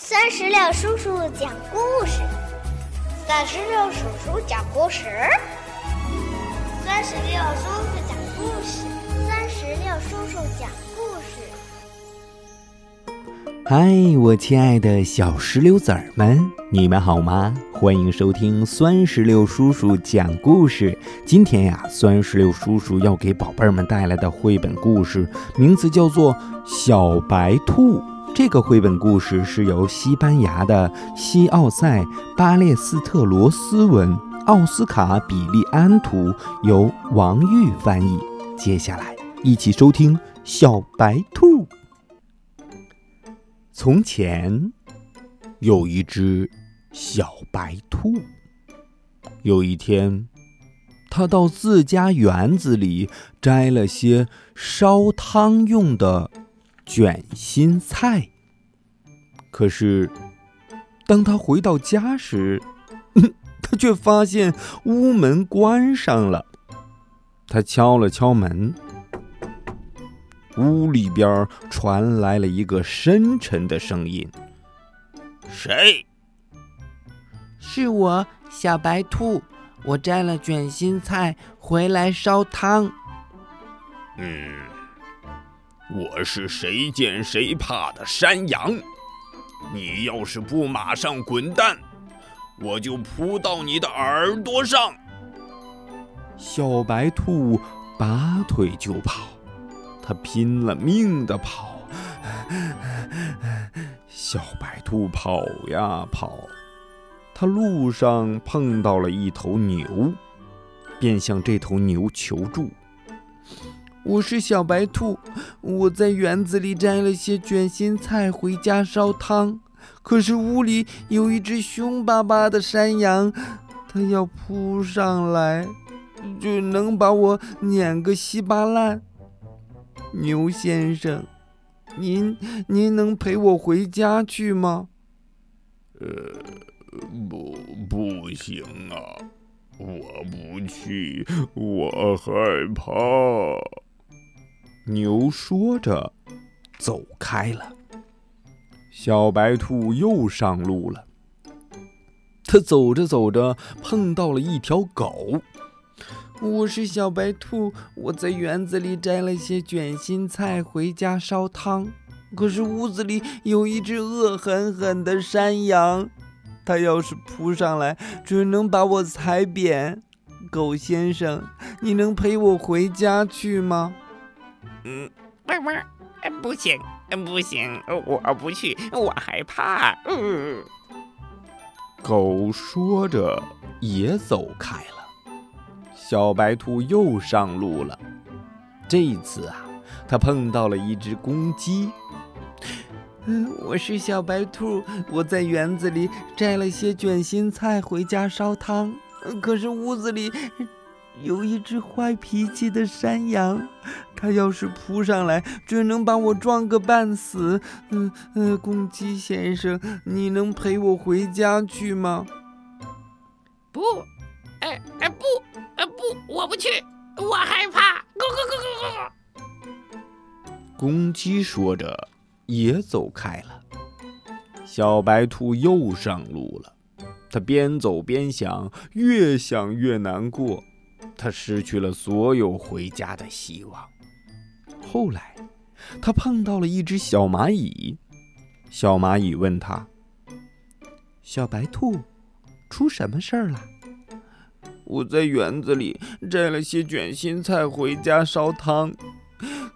酸石榴叔叔讲故事，酸石榴叔叔讲故事，酸石榴叔叔讲故事，酸石榴叔叔讲故事。嗨，我亲爱的小石榴籽儿们，你们好吗？欢迎收听酸石榴叔叔讲故事。今天呀，酸石榴叔叔要给宝贝儿们带来的绘本故事，名字叫做《小白兔》。这个绘本故事是由西班牙的西奥塞·巴列斯特罗斯文，奥斯卡·比利安图，由王玉翻译。接下来，一起收听《小白兔》。从前，有一只小白兔。有一天，它到自家园子里摘了些烧汤用的。卷心菜。可是，当他回到家时，他却发现屋门关上了。他敲了敲门，屋里边传来了一个深沉的声音：“谁？”“是我，小白兔。我摘了卷心菜回来烧汤。”“嗯。”我是谁见谁怕的山羊，你要是不马上滚蛋，我就扑到你的耳朵上。小白兔拔腿就跑，它拼了命的跑。小白兔跑呀跑，它路上碰到了一头牛，便向这头牛求助。我是小白兔，我在园子里摘了些卷心菜回家烧汤，可是屋里有一只凶巴巴的山羊，它要扑上来，就能把我碾个稀巴烂。牛先生，您您能陪我回家去吗？呃，不，不行啊，我不去，我害怕。牛说着，走开了。小白兔又上路了。它走着走着，碰到了一条狗。我是小白兔，我在园子里摘了些卷心菜回家烧汤，可是屋子里有一只恶狠狠的山羊，它要是扑上来，准能把我踩扁。狗先生，你能陪我回家去吗？嗯，不不，不行，不行，我不去，我害怕。嗯，狗说着也走开了。小白兔又上路了。这一次啊，它碰到了一只公鸡。嗯，我是小白兔，我在园子里摘了些卷心菜回家烧汤，可是屋子里。有一只坏脾气的山羊，它要是扑上来，准能把我撞个半死。嗯嗯，公鸡先生，你能陪我回家去吗？不，哎哎不，哎不，我不去，我害怕。咕咕咕咕咕。公鸡说着也走开了。小白兔又上路了，它边走边想，越想越难过。他失去了所有回家的希望。后来，他碰到了一只小蚂蚁。小蚂蚁问他：“小白兔，出什么事儿了？”我在园子里摘了些卷心菜回家烧汤，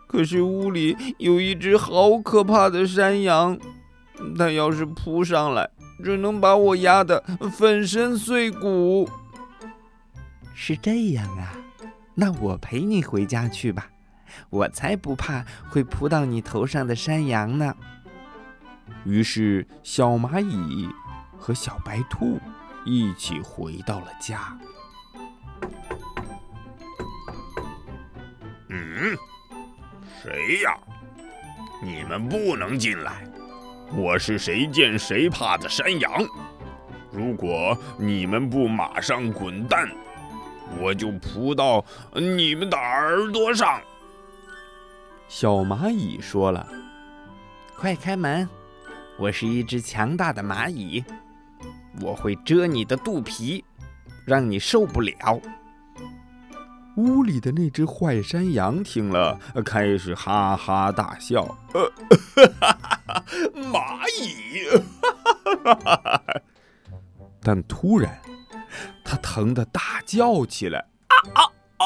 可是屋里有一只好可怕的山羊，它要是扑上来，只能把我压得粉身碎骨。是这样啊，那我陪你回家去吧，我才不怕会扑到你头上的山羊呢。于是，小蚂蚁和小白兔一起回到了家。嗯，谁呀？你们不能进来！我是谁见谁怕的山羊。如果你们不马上滚蛋！我就扑到你们的耳朵上。小蚂蚁说了：“快开门，我是一只强大的蚂蚁，我会蛰你的肚皮，让你受不了。”屋里的那只坏山羊听了，开始哈哈大笑。呃，哈哈蚂蚁！哈哈哈哈哈但突然，他疼得大叫起来。啊啊啊！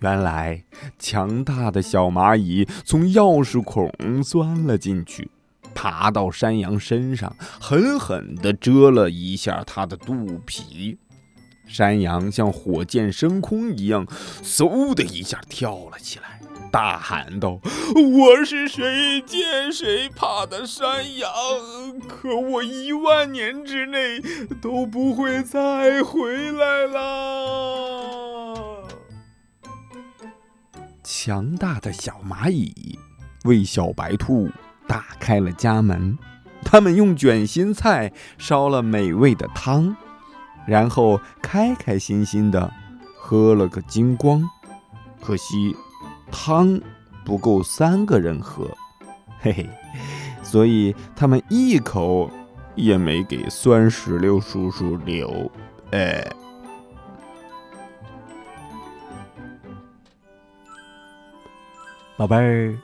原来，强大的小蚂蚁从钥匙孔钻了进去，爬到山羊身上，狠狠地蛰了一下它的肚皮。山羊像火箭升空一样，嗖的一下跳了起来，大喊道：“我是谁见谁怕的山羊，可我一万年之内都不会再回来了。”强大的小蚂蚁为小白兔打开了家门，他们用卷心菜烧了美味的汤。然后开开心心的喝了个精光，可惜汤不够三个人喝，嘿嘿，所以他们一口也没给酸石榴叔叔留。哎，宝贝儿，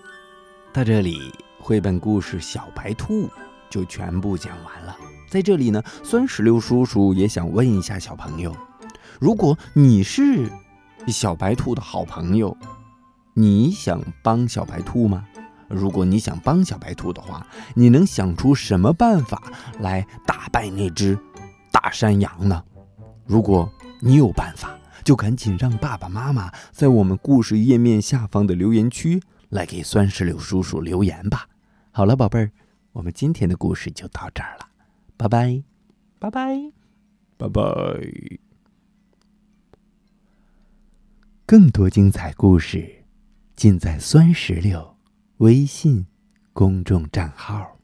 到这里绘本故事《小白兔》就全部讲完了。在这里呢，酸石榴叔叔也想问一下小朋友：如果你是小白兔的好朋友，你想帮小白兔吗？如果你想帮小白兔的话，你能想出什么办法来打败那只大山羊呢？如果你有办法，就赶紧让爸爸妈妈在我们故事页面下方的留言区来给酸石榴叔叔留言吧。好了，宝贝儿，我们今天的故事就到这儿了。拜拜，拜拜，拜拜！更多精彩故事尽在酸石榴微信公众账号。